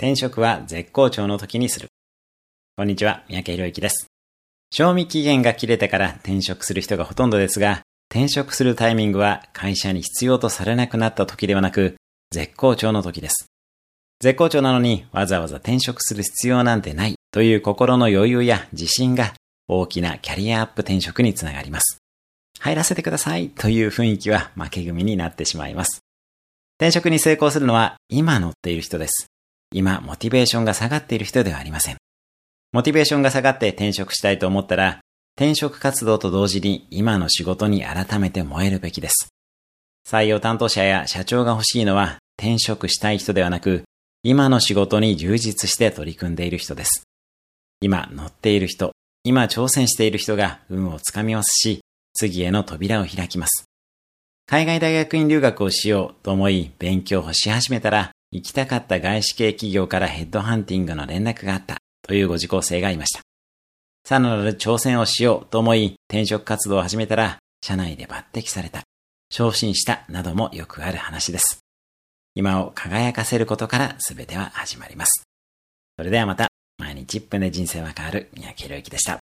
転職は絶好調の時にする。こんにちは、三宅博之です。賞味期限が切れてから転職する人がほとんどですが、転職するタイミングは会社に必要とされなくなった時ではなく、絶好調の時です。絶好調なのにわざわざ転職する必要なんてないという心の余裕や自信が大きなキャリアアップ転職につながります。入らせてくださいという雰囲気は負け組になってしまいます。転職に成功するのは今乗っている人です。今、モチベーションが下がっている人ではありません。モチベーションが下がって転職したいと思ったら、転職活動と同時に今の仕事に改めて燃えるべきです。採用担当者や社長が欲しいのは転職したい人ではなく、今の仕事に充実して取り組んでいる人です。今乗っている人、今挑戦している人が運をつかみますし、次への扉を開きます。海外大学院留学をしようと思い勉強をし始めたら、行きたかった外資系企業からヘッドハンティングの連絡があったというご受講生がいました。さらなる挑戦をしようと思い転職活動を始めたら、社内で抜擢された、昇進したなどもよくある話です。今を輝かせることから全ては始まります。それではまた、毎日1分で人生は変わる三宅宏之でした。